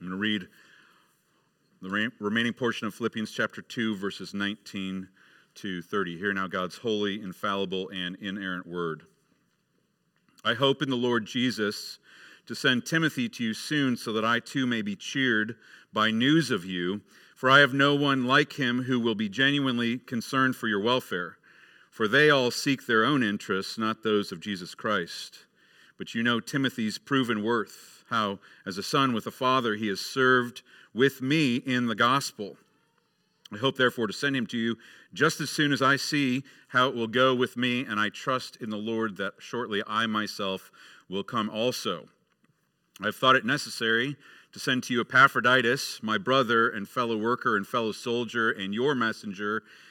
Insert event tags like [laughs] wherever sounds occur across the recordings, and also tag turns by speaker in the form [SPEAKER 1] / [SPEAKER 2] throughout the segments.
[SPEAKER 1] I'm going to read the remaining portion of Philippians chapter 2, verses 19 to 30. Hear now God's holy, infallible, and inerrant word. I hope in the Lord Jesus to send Timothy to you soon so that I too may be cheered by news of you, for I have no one like him who will be genuinely concerned for your welfare. For they all seek their own interests, not those of Jesus Christ. But you know Timothy's proven worth, how, as a son with a father, he has served with me in the gospel. I hope, therefore, to send him to you just as soon as I see how it will go with me, and I trust in the Lord that shortly I myself will come also. I've thought it necessary to send to you Epaphroditus, my brother and fellow worker and fellow soldier, and your messenger,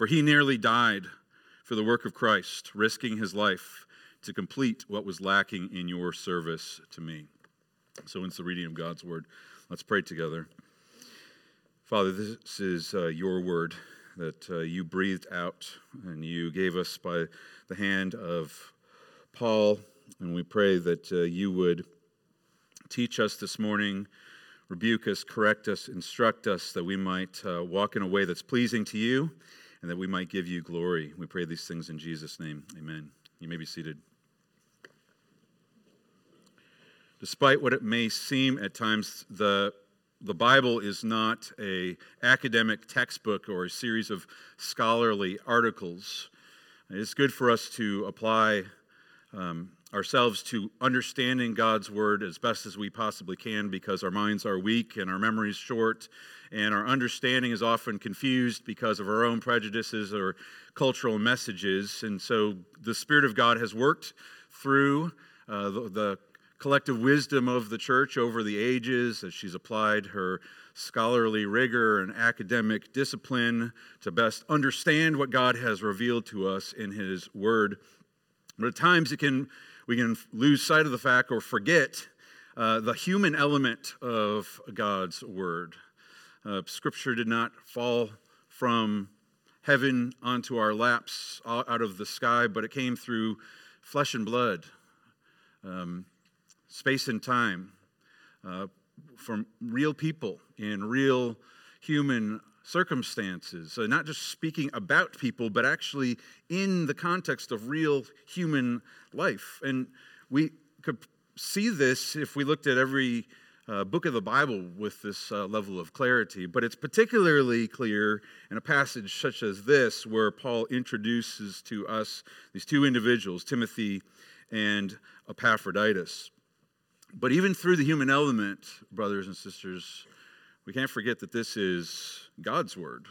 [SPEAKER 1] for he nearly died for the work of Christ, risking his life to complete what was lacking in your service to me. So, it's the reading of God's word. Let's pray together. Father, this is uh, your word that uh, you breathed out and you gave us by the hand of Paul. And we pray that uh, you would teach us this morning, rebuke us, correct us, instruct us, that we might uh, walk in a way that's pleasing to you and that we might give you glory. We pray these things in Jesus' name. Amen. You may be seated. Despite what it may seem at times, the the Bible is not a academic textbook or a series of scholarly articles. It's good for us to apply um, ourselves to understanding God's word as best as we possibly can because our minds are weak and our memories short and our understanding is often confused because of our own prejudices or cultural messages. And so the Spirit of God has worked through uh, the, the collective wisdom of the church over the ages as she's applied her scholarly rigor and academic discipline to best understand what God has revealed to us in His Word. But at times it can, we can lose sight of the fact or forget uh, the human element of God's Word. Uh, scripture did not fall from heaven onto our laps out of the sky, but it came through flesh and blood. Um, space and time, uh, from real people in real human circumstances. So, not just speaking about people, but actually in the context of real human life. And we could see this if we looked at every uh, book of the Bible with this uh, level of clarity, but it's particularly clear in a passage such as this, where Paul introduces to us these two individuals, Timothy and Epaphroditus. But even through the human element, brothers and sisters, we can't forget that this is God's word.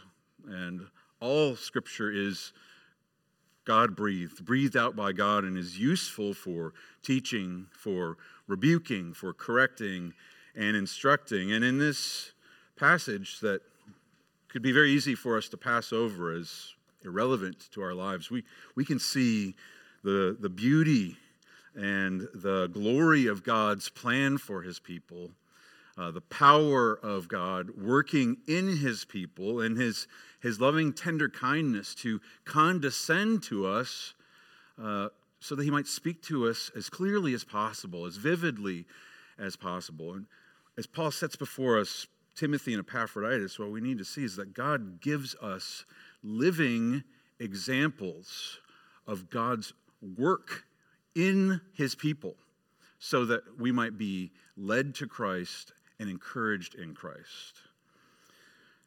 [SPEAKER 1] And all scripture is God breathed, breathed out by God, and is useful for teaching, for rebuking, for correcting, and instructing. And in this passage that could be very easy for us to pass over as irrelevant to our lives, we, we can see the, the beauty and the glory of God's plan for his people, uh, the power of God working in his people, and his, his loving, tender kindness to condescend to us uh, so that he might speak to us as clearly as possible, as vividly as possible. And as Paul sets before us Timothy and Epaphroditus, what we need to see is that God gives us living examples of God's work in his people so that we might be led to Christ and encouraged in Christ.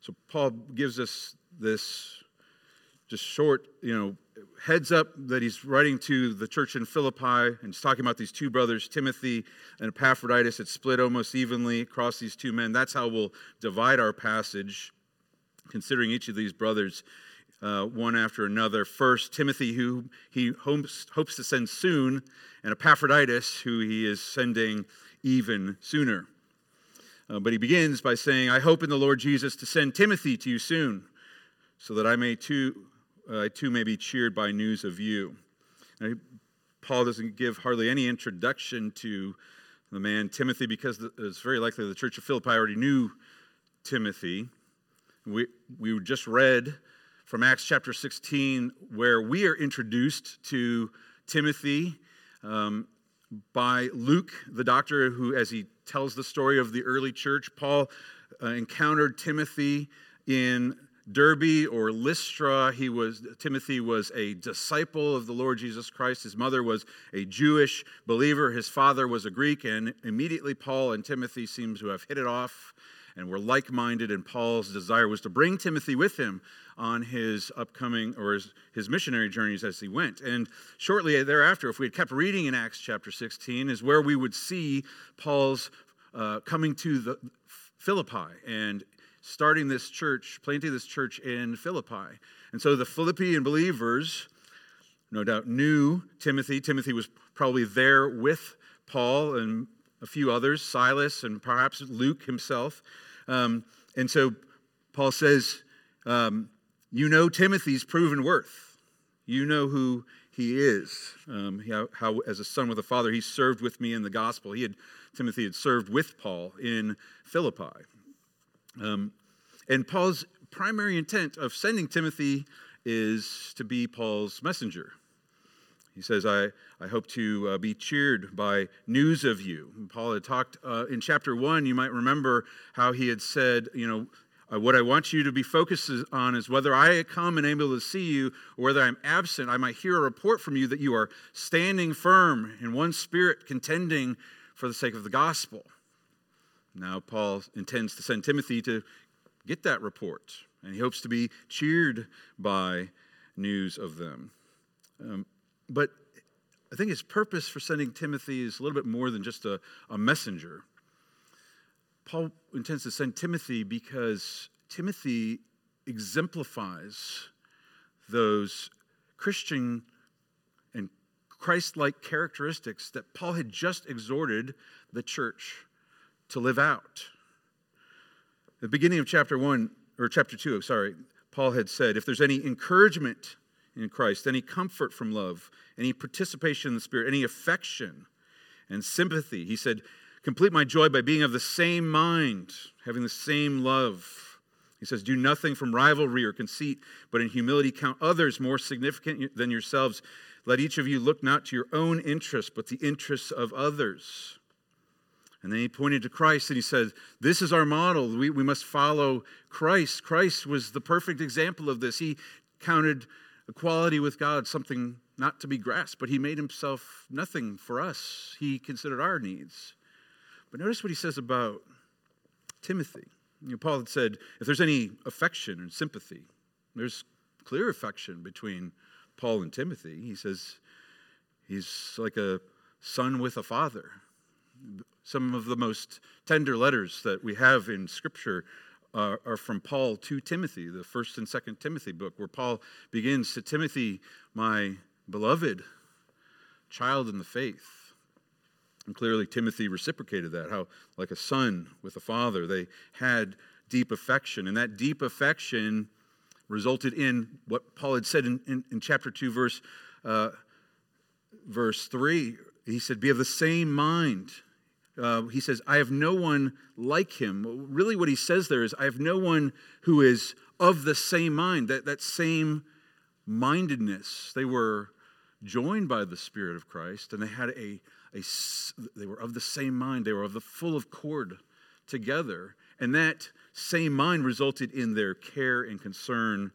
[SPEAKER 1] So Paul gives us this just short, you know, heads up that he's writing to the church in Philippi and he's talking about these two brothers, Timothy and Epaphroditus. It's split almost evenly across these two men. That's how we'll divide our passage, considering each of these brothers uh, one after another. First, Timothy, who he hopes, hopes to send soon, and Epaphroditus, who he is sending even sooner. Uh, but he begins by saying, I hope in the Lord Jesus to send Timothy to you soon, so that I may too, uh, too may be cheered by news of you. Now, Paul doesn't give hardly any introduction to the man Timothy because it's very likely the church of Philippi already knew Timothy. We, we just read from Acts chapter 16 where we are introduced to Timothy um, by Luke, the doctor, who, as he tells the story of the early church, Paul uh, encountered Timothy in Derbe or Lystra. He was Timothy was a disciple of the Lord Jesus Christ. His mother was a Jewish believer. His father was a Greek, and immediately Paul and Timothy seem to have hit it off and were like-minded. And Paul's desire was to bring Timothy with him on his upcoming or his, his missionary journeys as he went. And shortly thereafter, if we had kept reading in Acts chapter 16, is where we would see Paul's uh, coming to the Philippi and starting this church, planting this church in Philippi. And so the Philippian believers, no doubt, knew Timothy. Timothy was probably there with Paul and a few others, Silas and perhaps Luke himself. Um, and so Paul says, um, You know Timothy's proven worth. You know who he is. Um, how, how, as a son with a father, he served with me in the gospel. He had, Timothy had served with Paul in Philippi. Um, and Paul's primary intent of sending Timothy is to be Paul's messenger. He says, I, I hope to uh, be cheered by news of you. And Paul had talked uh, in chapter one, you might remember how he had said, you know, uh, what I want you to be focused on is whether I come and able to see you or whether I'm absent, I might hear a report from you that you are standing firm in one spirit, contending for the sake of the gospel. Now, Paul intends to send Timothy to get that report, and he hopes to be cheered by news of them. Um, but I think his purpose for sending Timothy is a little bit more than just a, a messenger. Paul intends to send Timothy because Timothy exemplifies those Christian and Christ like characteristics that Paul had just exhorted the church to live out. At the beginning of chapter 1, or chapter 2, sorry, Paul had said, If there's any encouragement in Christ, any comfort from love, any participation in the Spirit, any affection and sympathy. He said, Complete my joy by being of the same mind, having the same love. He says, Do nothing from rivalry or conceit, but in humility count others more significant than yourselves. Let each of you look not to your own interests, but the interests of others. And then he pointed to Christ and he said, This is our model. We, we must follow Christ. Christ was the perfect example of this. He counted equality with God something not to be grasped, but he made himself nothing for us. He considered our needs. But notice what he says about Timothy. You know, Paul had said, if there's any affection and sympathy, there's clear affection between Paul and Timothy. He says he's like a son with a father. Some of the most tender letters that we have in Scripture uh, are from Paul to Timothy, the first and second Timothy book, where Paul begins to Timothy, my beloved child in the faith. And clearly, Timothy reciprocated that, how, like a son with a father, they had deep affection. And that deep affection resulted in what Paul had said in, in, in chapter 2, verse, uh, verse 3. He said, Be of the same mind uh, he says, I have no one like him. Really, what he says there is, I have no one who is of the same mind, that, that same mindedness. They were joined by the Spirit of Christ, and they had a, a they were of the same mind. They were of the full of accord together. And that same mind resulted in their care and concern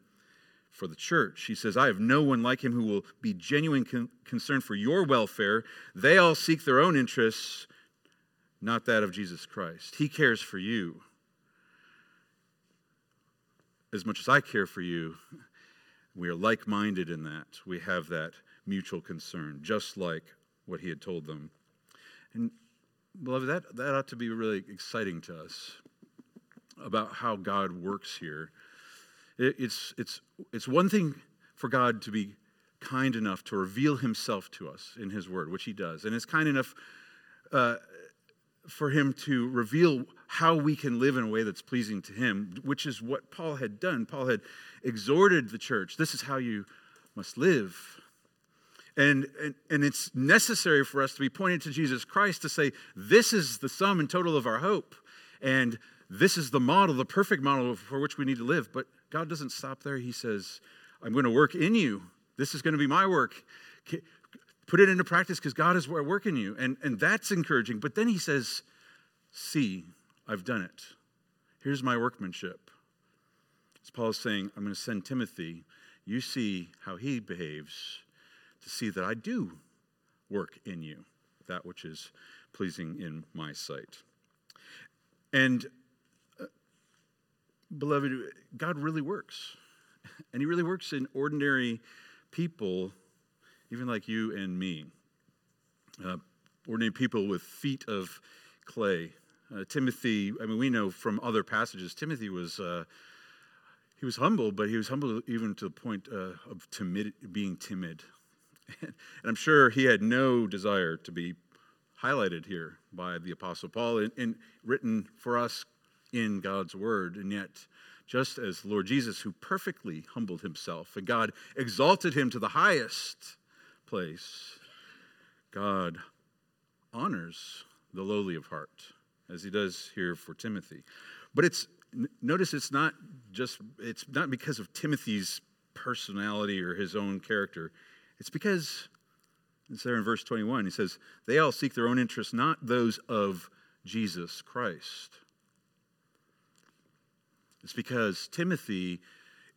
[SPEAKER 1] for the church. He says, I have no one like him who will be genuine con- concern for your welfare. They all seek their own interests not that of Jesus Christ. He cares for you as much as I care for you. We are like minded in that. We have that mutual concern, just like what he had told them. And, beloved, that, that ought to be really exciting to us about how God works here. It, it's, it's, it's one thing for God to be kind enough to reveal himself to us in his word, which he does. And it's kind enough uh, for him to reveal how we can live in a way that's pleasing to Him, which is what Paul had done. Paul had exhorted the church this is how you must live. And, and, and it's necessary for us to be pointed to Jesus Christ to say, this is the sum and total of our hope. And this is the model, the perfect model for which we need to live. But God doesn't stop there. He says, I'm going to work in you. This is going to be my work. Put it into practice because God is at work in you. And, and that's encouraging. But then he says, See, I've done it. Here's my workmanship. As Paul is saying, I'm going to send Timothy. You see how he behaves to see that I do work in you, that which is pleasing in my sight. And, uh, beloved, God really works. And he really works in ordinary people, even like you and me. Uh, ordinary people with feet of clay. Uh, Timothy, I mean, we know from other passages, Timothy was. Uh, he was humble, but he was humble even to the point uh, of timid, being timid. [laughs] and I'm sure he had no desire to be highlighted here by the Apostle Paul and, and written for us in God's Word. And yet, just as Lord Jesus, who perfectly humbled himself, and God exalted him to the highest place, God honors the lowly of heart, as he does here for Timothy. But it's notice it's not just it's not because of Timothy's personality or his own character. It's because it's there in verse 21. He says, They all seek their own interests, not those of Jesus Christ. It's because Timothy,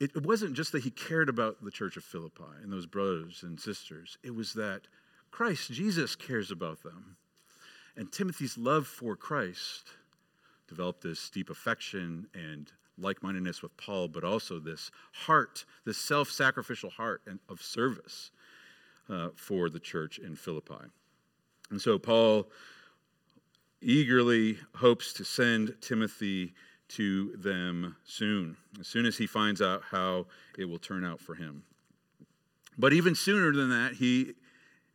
[SPEAKER 1] it wasn't just that he cared about the church of Philippi and those brothers and sisters, it was that Christ, Jesus, cares about them. And Timothy's love for Christ developed this deep affection and like mindedness with Paul, but also this heart, this self sacrificial heart of service uh, for the church in Philippi. And so Paul eagerly hopes to send Timothy to them soon, as soon as he finds out how it will turn out for him. But even sooner than that, he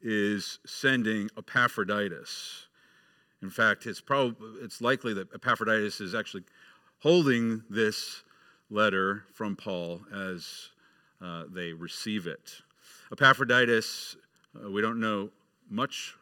[SPEAKER 1] is sending Epaphroditus. In fact, it's, probably, it's likely that Epaphroditus is actually holding this letter from Paul as uh, they receive it. Epaphroditus, uh, we don't know much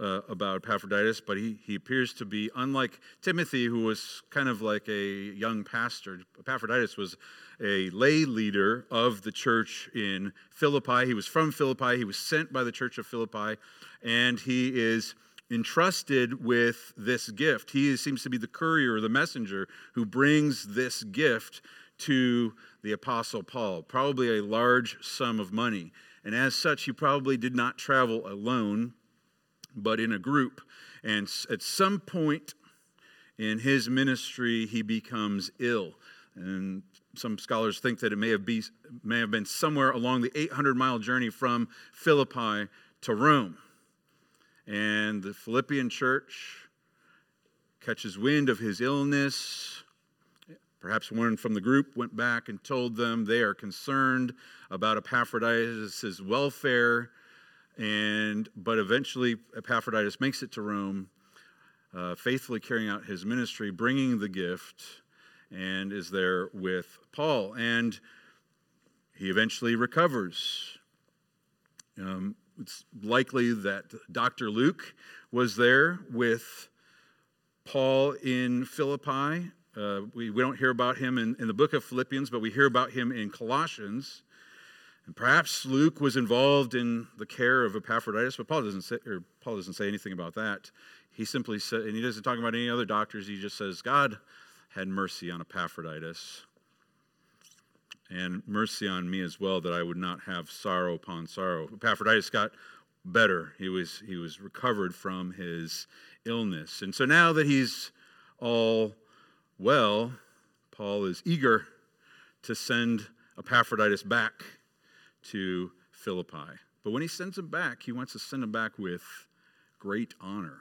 [SPEAKER 1] uh, about Epaphroditus, but he, he appears to be, unlike Timothy, who was kind of like a young pastor, Epaphroditus was a lay leader of the church in Philippi. He was from Philippi, he was sent by the church of Philippi, and he is entrusted with this gift. He seems to be the courier, the messenger who brings this gift to the Apostle Paul, probably a large sum of money. And as such, he probably did not travel alone but in a group. And at some point in his ministry, he becomes ill. And some scholars think that it may have, be, may have been somewhere along the 800 mile journey from Philippi to Rome. And the Philippian church catches wind of his illness. Perhaps one from the group went back and told them they are concerned about Epaphroditus' welfare and, but eventually, Epaphroditus makes it to Rome, uh, faithfully carrying out his ministry, bringing the gift, and is there with Paul. And he eventually recovers. Um, it's likely that Dr. Luke was there with Paul in Philippi. Uh, we, we don't hear about him in, in the book of Philippians, but we hear about him in Colossians. And perhaps Luke was involved in the care of Epaphroditus, but Paul doesn't say, or Paul doesn't say anything about that. He simply said, and he doesn't talk about any other doctors. He just says, God had mercy on Epaphroditus and mercy on me as well, that I would not have sorrow upon sorrow. Epaphroditus got better. He was, he was recovered from his illness. And so now that he's all well, Paul is eager to send Epaphroditus back to Philippi. But when he sends him back, he wants to send him back with great honor.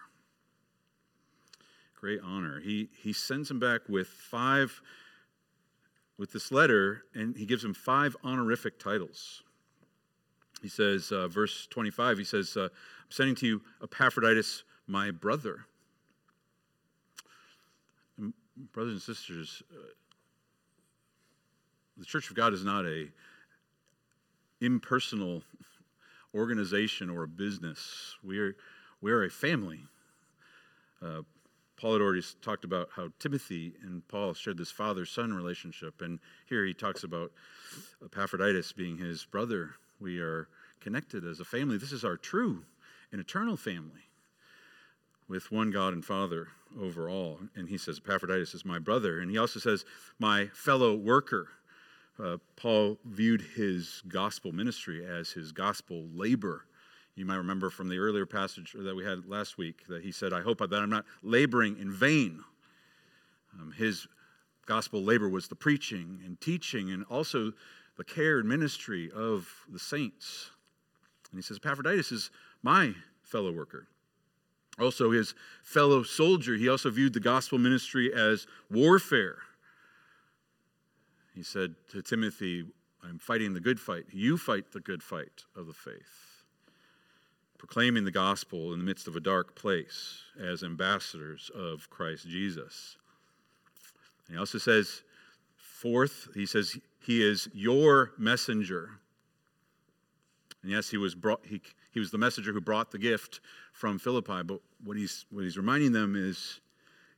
[SPEAKER 1] Great honor. He, he sends him back with five, with this letter, and he gives him five honorific titles. He says, uh, verse 25, he says, uh, I'm sending to you Epaphroditus, my brother. brothers and sisters, uh, the Church of God is not a impersonal organization or a business. We are, we are a family. Uh, Paul had already talked about how Timothy and Paul shared this father son relationship. And here he talks about Epaphroditus being his brother. We are connected as a family. This is our true and eternal family with one God and Father over all. And he says, Epaphroditus is my brother. And he also says, my fellow worker. Uh, Paul viewed his gospel ministry as his gospel labor. You might remember from the earlier passage that we had last week that he said, I hope that I'm not laboring in vain. Um, his gospel labor was the preaching and teaching and also the care and ministry of the saints. And he says, Epaphroditus is my fellow worker. Also, his fellow soldier, he also viewed the gospel ministry as warfare. He said to Timothy, I'm fighting the good fight. You fight the good fight of the faith. Proclaiming the gospel in the midst of a dark place as ambassadors of Christ Jesus. And he also says, fourth, he says, He is your messenger. And yes, he was, brought, he, he was the messenger who brought the gift from Philippi, but what he's, what he's reminding them is,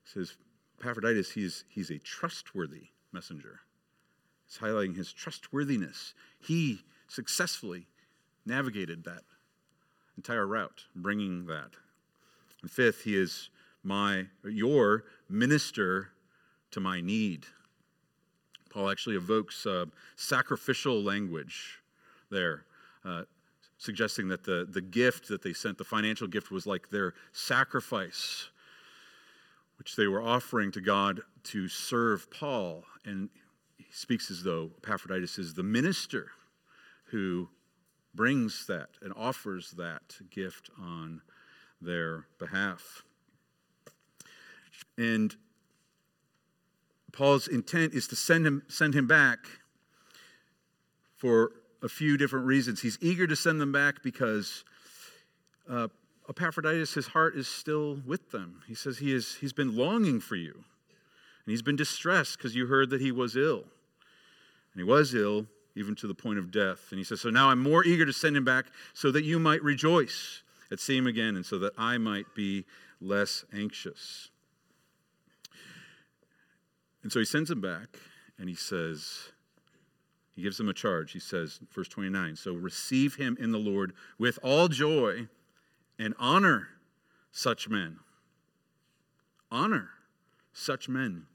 [SPEAKER 1] he says, Epaphroditus, he's, he's a trustworthy messenger. He's highlighting his trustworthiness. He successfully navigated that entire route, bringing that. And fifth, he is my, your minister to my need. Paul actually evokes uh, sacrificial language there. Uh, suggesting that the, the gift that they sent, the financial gift, was like their sacrifice, which they were offering to God to serve Paul. And speaks as though Epaphroditus is the minister who brings that and offers that gift on their behalf. And Paul's intent is to send him, send him back for a few different reasons. He's eager to send them back because uh, Epaphroditus, his heart is still with them. He says he is, he's been longing for you. And he's been distressed because you heard that he was ill. And he was ill, even to the point of death. And he says, So now I'm more eager to send him back so that you might rejoice at seeing him again and so that I might be less anxious. And so he sends him back and he says, he gives them a charge. He says, verse 29, so receive him in the Lord with all joy and honor such men. Honor such men.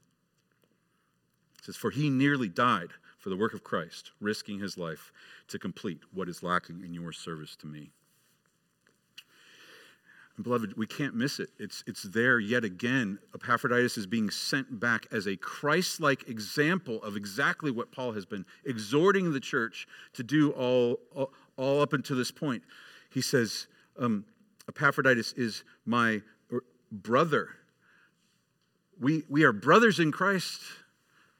[SPEAKER 1] It says, for he nearly died for the work of Christ, risking his life to complete what is lacking in your service to me. And beloved, we can't miss it. It's, it's there yet again. Epaphroditus is being sent back as a Christ like example of exactly what Paul has been exhorting the church to do all, all, all up until this point. He says, um, Epaphroditus is my brother. We, we are brothers in Christ,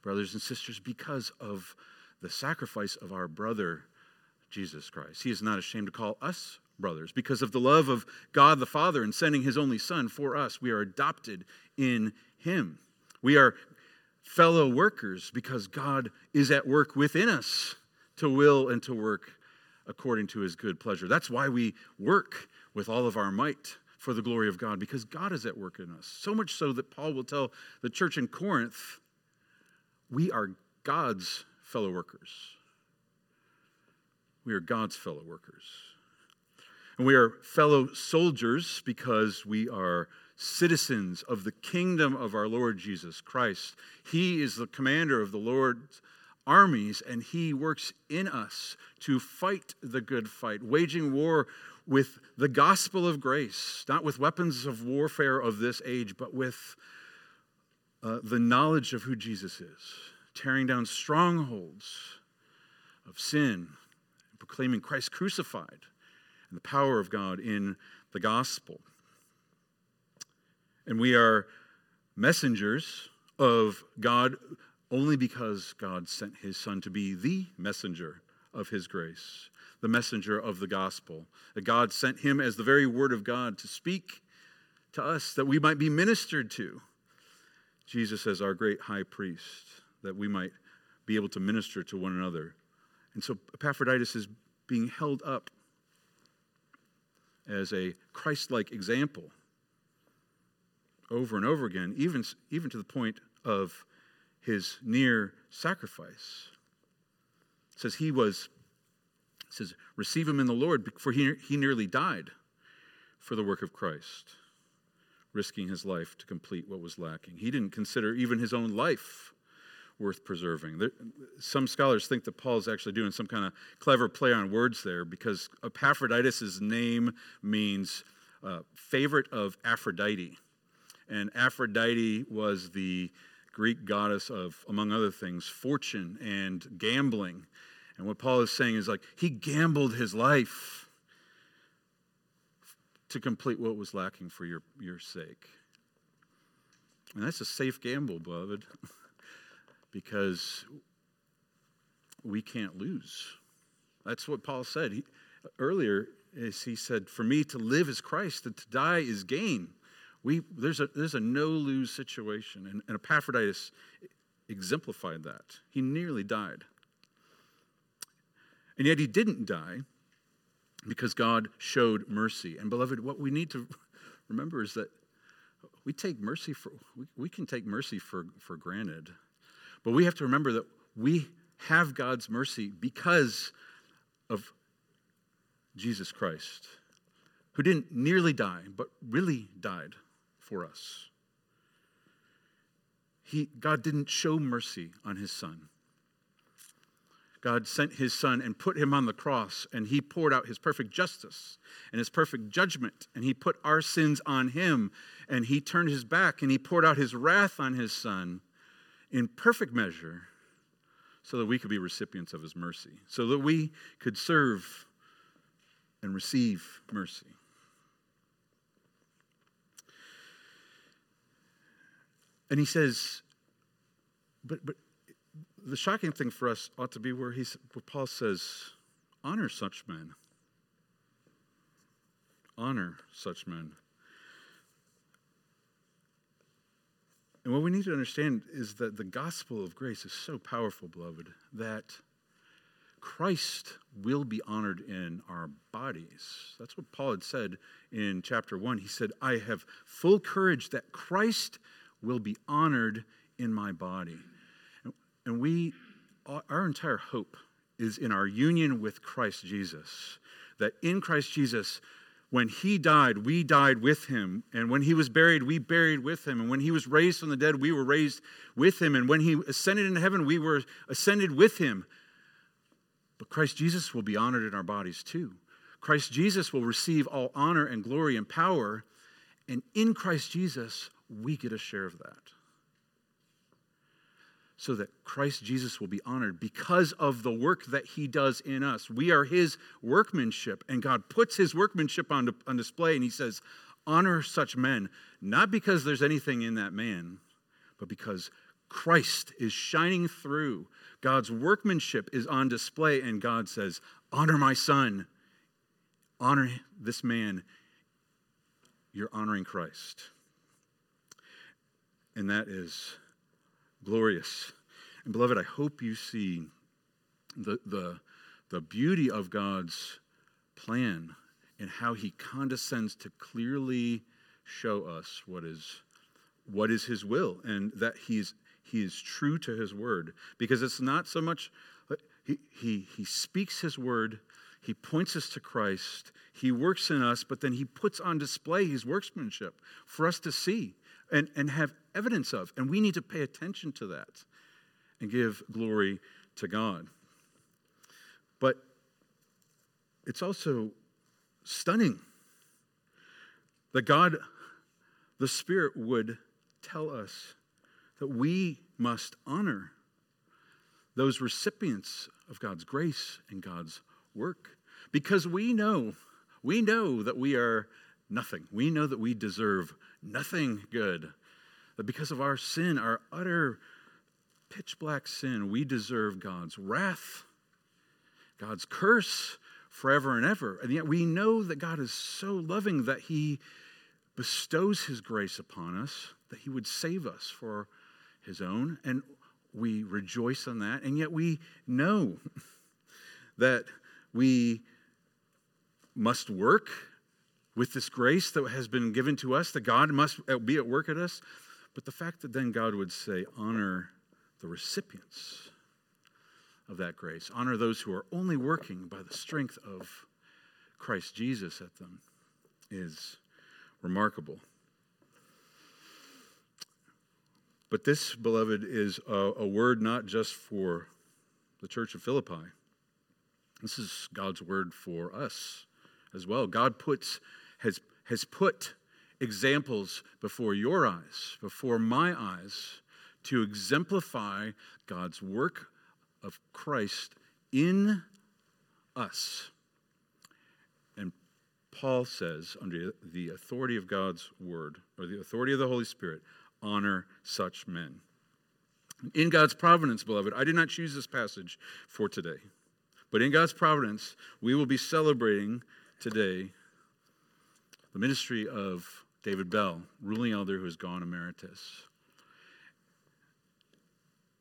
[SPEAKER 1] brothers and sisters, because of the sacrifice of our brother, Jesus Christ. He is not ashamed to call us brothers. Because of the love of God the Father and sending his only Son for us, we are adopted in him. We are fellow workers because God is at work within us to will and to work according to his good pleasure. That's why we work with all of our might for the glory of God, because God is at work in us. So much so that Paul will tell the church in Corinth, we are God's fellow workers. We are God's fellow workers. And we are fellow soldiers because we are citizens of the kingdom of our Lord Jesus Christ. He is the commander of the Lord's armies, and He works in us to fight the good fight, waging war with the gospel of grace, not with weapons of warfare of this age, but with uh, the knowledge of who Jesus is, tearing down strongholds of sin, proclaiming Christ crucified and the power of God in the gospel. And we are messengers of God only because God sent his Son to be the messenger of his grace, the messenger of the gospel. That God sent him as the very word of God to speak to us, that we might be ministered to, Jesus as our great high priest, that we might be able to minister to one another. And so Epaphroditus is being held up as a Christ like example over and over again, even, even to the point of his near sacrifice. It says he was, says, receive him in the Lord, for he, he nearly died for the work of Christ, risking his life to complete what was lacking. He didn't consider even his own life worth preserving. There, some scholars think that Paul is actually doing some kind of clever play on words there because Epaphroditus' name means uh, favorite of Aphrodite. And Aphrodite was the Greek goddess of, among other things, fortune and gambling. And what Paul is saying is like, he gambled his life to complete what was lacking for your, your sake. And that's a safe gamble, beloved. [laughs] because we can't lose. That's what Paul said he, earlier. Is he said, "For me to live is Christ, and to die is gain." We there's a there's a no lose situation, and, and Epaphroditus exemplified that. He nearly died, and yet he didn't die because God showed mercy. And beloved, what we need to [laughs] remember is that we take mercy for we, we can take mercy for for granted. But we have to remember that we have God's mercy because of Jesus Christ, who didn't nearly die, but really died for us. He, God didn't show mercy on his son. God sent his son and put him on the cross, and he poured out his perfect justice and his perfect judgment, and he put our sins on him, and he turned his back, and he poured out his wrath on his son in perfect measure so that we could be recipients of his mercy, so that we could serve and receive mercy. And he says, but, but the shocking thing for us ought to be where, he's, where Paul says, honor such men. Honor such men. And what we need to understand is that the gospel of grace is so powerful, beloved, that Christ will be honored in our bodies. That's what Paul had said in chapter 1. He said, I have full courage that Christ will be honored in my body. And we, our entire hope is in our union with Christ Jesus. That in Christ Jesus, when he died, we died with him. And when he was buried, we buried with him. And when he was raised from the dead, we were raised with him. And when he ascended into heaven, we were ascended with him. But Christ Jesus will be honored in our bodies too. Christ Jesus will receive all honor and glory and power. And in Christ Jesus, we get a share of that so that Christ Jesus will be honored because of the work that he does in us. We are his workmanship, and God puts his workmanship on, on display, and he says, Honor such men, not because there's anything in that man, but because Christ is shining through. God's workmanship is on display, and God says, Honor my son. Honor this man. You're honoring Christ. And that is glorious. And beloved, I hope you see the, the, the beauty of God's plan and how he condescends to clearly show us what is, what is his will and that he's, he is true to his word. Because it's not so much, uh, he, he, he speaks his word, he points us to Christ, he works in us, but then he puts on display his workmanship for us to see and, and have evidence of. And we need to pay attention to that and give glory to God. But it's also stunning that God, the Spirit, would tell us that we must honor those recipients of God's grace and God's work because we know, we know that we are nothing. We know that we deserve nothing good. That because of our sin, our utter pitch black sin, we deserve God's wrath, God's curse forever and ever. And yet we know that God is so loving that He bestows his grace upon us, that he would save us for his own. And we rejoice in that. And yet we know [laughs] that we must work with this grace that has been given to us, that God must be at work at us. But the fact that then God would say, honor the recipients of that grace, honor those who are only working by the strength of Christ Jesus at them, is remarkable. But this, beloved, is a, a, word not just for the church of Philippi. This is God's word for us as well. God puts, has, has put examples before your eyes, before my eyes, to exemplify God's work of Christ in us. And Paul says, under the authority of God's word, or the authority of the Holy Spirit, honor such men. In God's providence, beloved, I did not choose this passage for today. But in God's providence, we will be celebrating today the ministry of David Bell, ruling elder who has gone emeritus.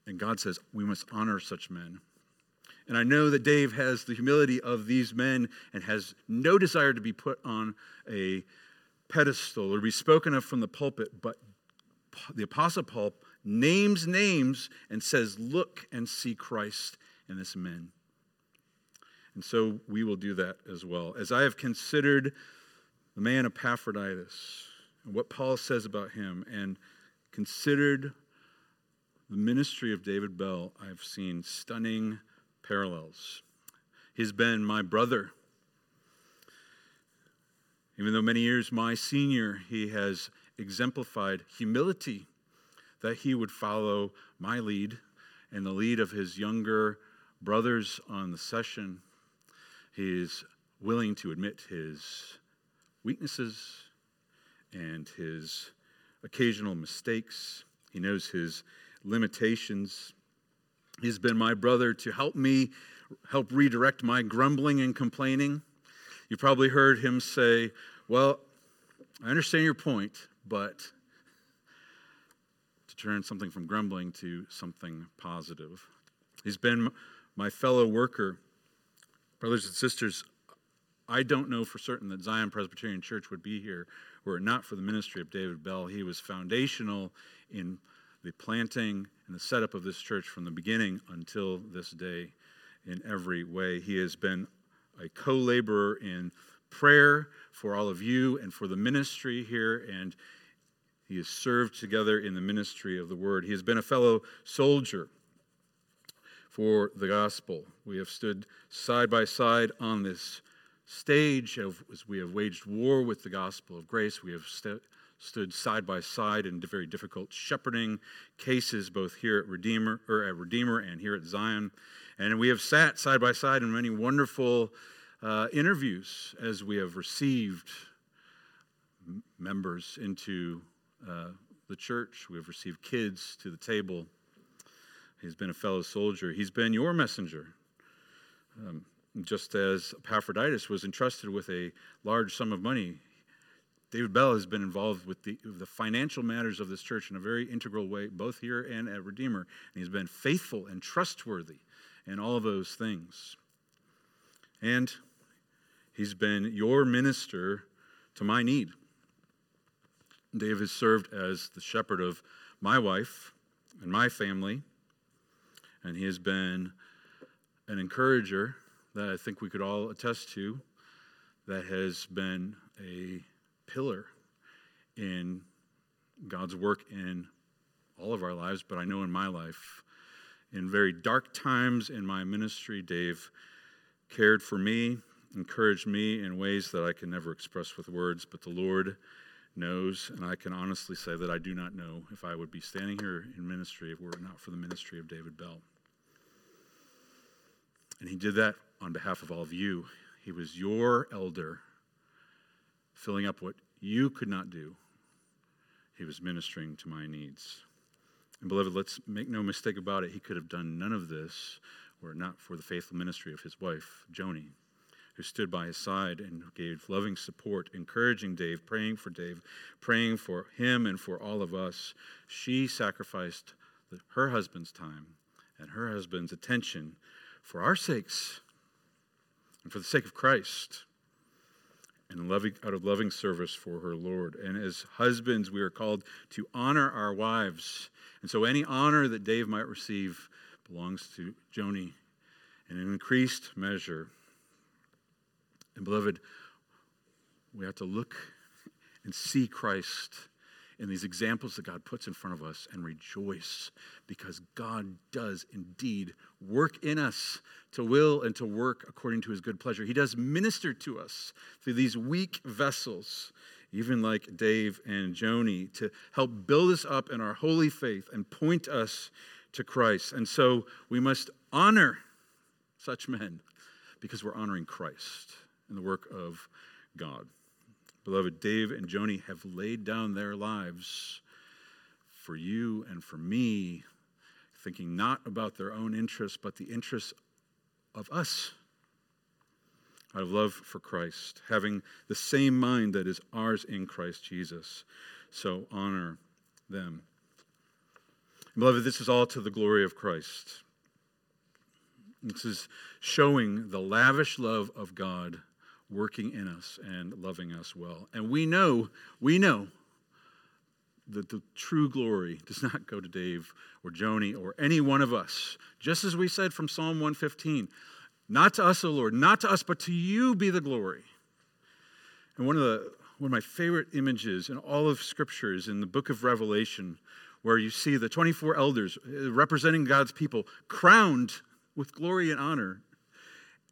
[SPEAKER 1] And God says, we must honor such men. And I know that Dave has the humility of these men and has no desire to be put on a pedestal or be spoken of from the pulpit, but the Apostle Paul names names and says, Look and see Christ in this man. And so we will do that as well. As I have considered the man Epaphroditus and what Paul says about him and considered the ministry of David Bell, I've seen stunning parallels. He's been my brother. Even though many years my senior, he has exemplified humility that he would follow my lead and the lead of his younger brothers on the session. He is willing to admit his weaknesses and his occasional mistakes. He knows his limitations. He's been my brother to help me help redirect my grumbling and complaining. You probably heard him say, Well, I understand your point, but to turn something from grumbling to something positive. He's been my fellow worker. Brothers and sisters, I don't know for certain that Zion Presbyterian Church would be here were it not for the ministry of David Bell. He was foundational in the planting and the setup of this church from the beginning until this day in every way. He has been a co laborer in prayer for all of you and for the ministry here, and he has served together in the ministry of the word. He has been a fellow soldier for the gospel. We have stood side by side on this stage as we have waged war with the gospel of grace. We have st- stood side by side in very difficult shepherding cases, both here at Redeemer or at Redeemer and here at Zion. And we have sat side by side in many wonderful uh, interviews as we have received members into uh, the church. We have received kids to the table. He's been a fellow soldier. He's been your messenger. Um, just as Epaphroditus was entrusted with a large sum of money, David Bell has been involved with the, the financial matters of this church in a very integral way, both here and at Redeemer. And he's been faithful and trustworthy in all of those things. And he's been your minister to my need. Dave has served as the shepherd of my wife and my family, and he has been an encourager that I think we could all attest to, that has been a pillar in God's work in all of our lives, but I know in my life, in very dark times in my ministry, Dave cared for me, encouraged me in ways that I can never express with words, but the Lord knows, and I can honestly say that I do not know if I would be standing here in ministry if it not for the ministry of David Bell. And he did that on behalf of all of you. He was your elder, filling up what you could not do. He was ministering to my needs. And beloved, let's make no mistake about it. He could have done none of this were it not for the faithful ministry of his wife, Joni, who stood by his side and gave loving support, encouraging Dave, praying for Dave, praying for him and for all of us. She sacrificed her husband's time and her husband's attention for our sakes and for the sake of Christ and loving, out of loving service for her Lord. And as husbands, we are called to honor our wives. And so any honor that Dave might receive belongs to Joni in an increased measure. And beloved, we have to look and see Christ in these examples that God puts in front of us and rejoice because God does indeed work in us to will and to work according to his good pleasure. He does minister to us through these weak vessels, even like Dave and Joni, to help build us up in our holy faith and point us to Christ. And so we must honor such men because we're honoring Christ and the work of God. Beloved, Dave and Joni have laid down their lives for you and for me, thinking not about their own interests, but the interests of us out of love for Christ, having the same mind that is ours in Christ Jesus. So honor them. Beloved, this is all to the glory of Christ. This is showing the lavish love of God working in us and loving us well. And we know, we know that the true glory does not go to Dave or Joni or any one of us. Just as we said from Psalm 115, not to us, O Lord, not to us, but to you be the glory. And one of the one of my favorite images in all of Scripture is in the book of Revelation, where you see the 24 elders uh, representing God's people crowned with glory and honor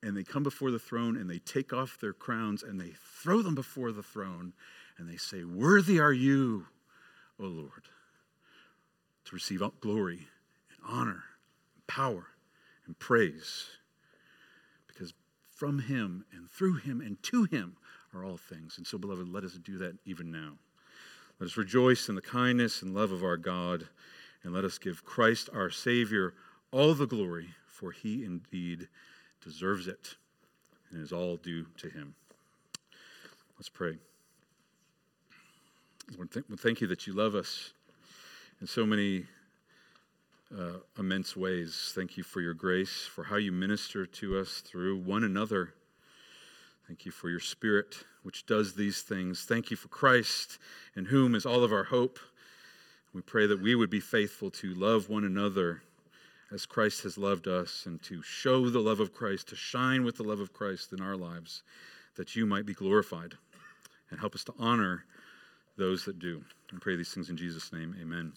[SPEAKER 1] and they come before the throne and they take off their crowns and they throw them before the throne and they say, Worthy are you, O Lord, to receive glory and honor, and power and praise. Because from him and through him and to him are all things. And so, beloved, let us do that even now. Let us rejoice in the kindness and love of our God, and let us give Christ our Savior all the glory, for he indeed deserves it and is all due to him. Let's pray. Lord, thank you that you love us in so many uh, immense ways. Thank you for your grace, for how you minister to us through one another. Thank you for your Spirit, which does these things. Thank you for Christ, in whom is all of our hope. We pray that we would be faithful to love one another as Christ has loved us and to show the love of Christ, to shine with the love of Christ in our lives, that you might be glorified and help us to honor those that do. And pray these things in Jesus' name. Amen.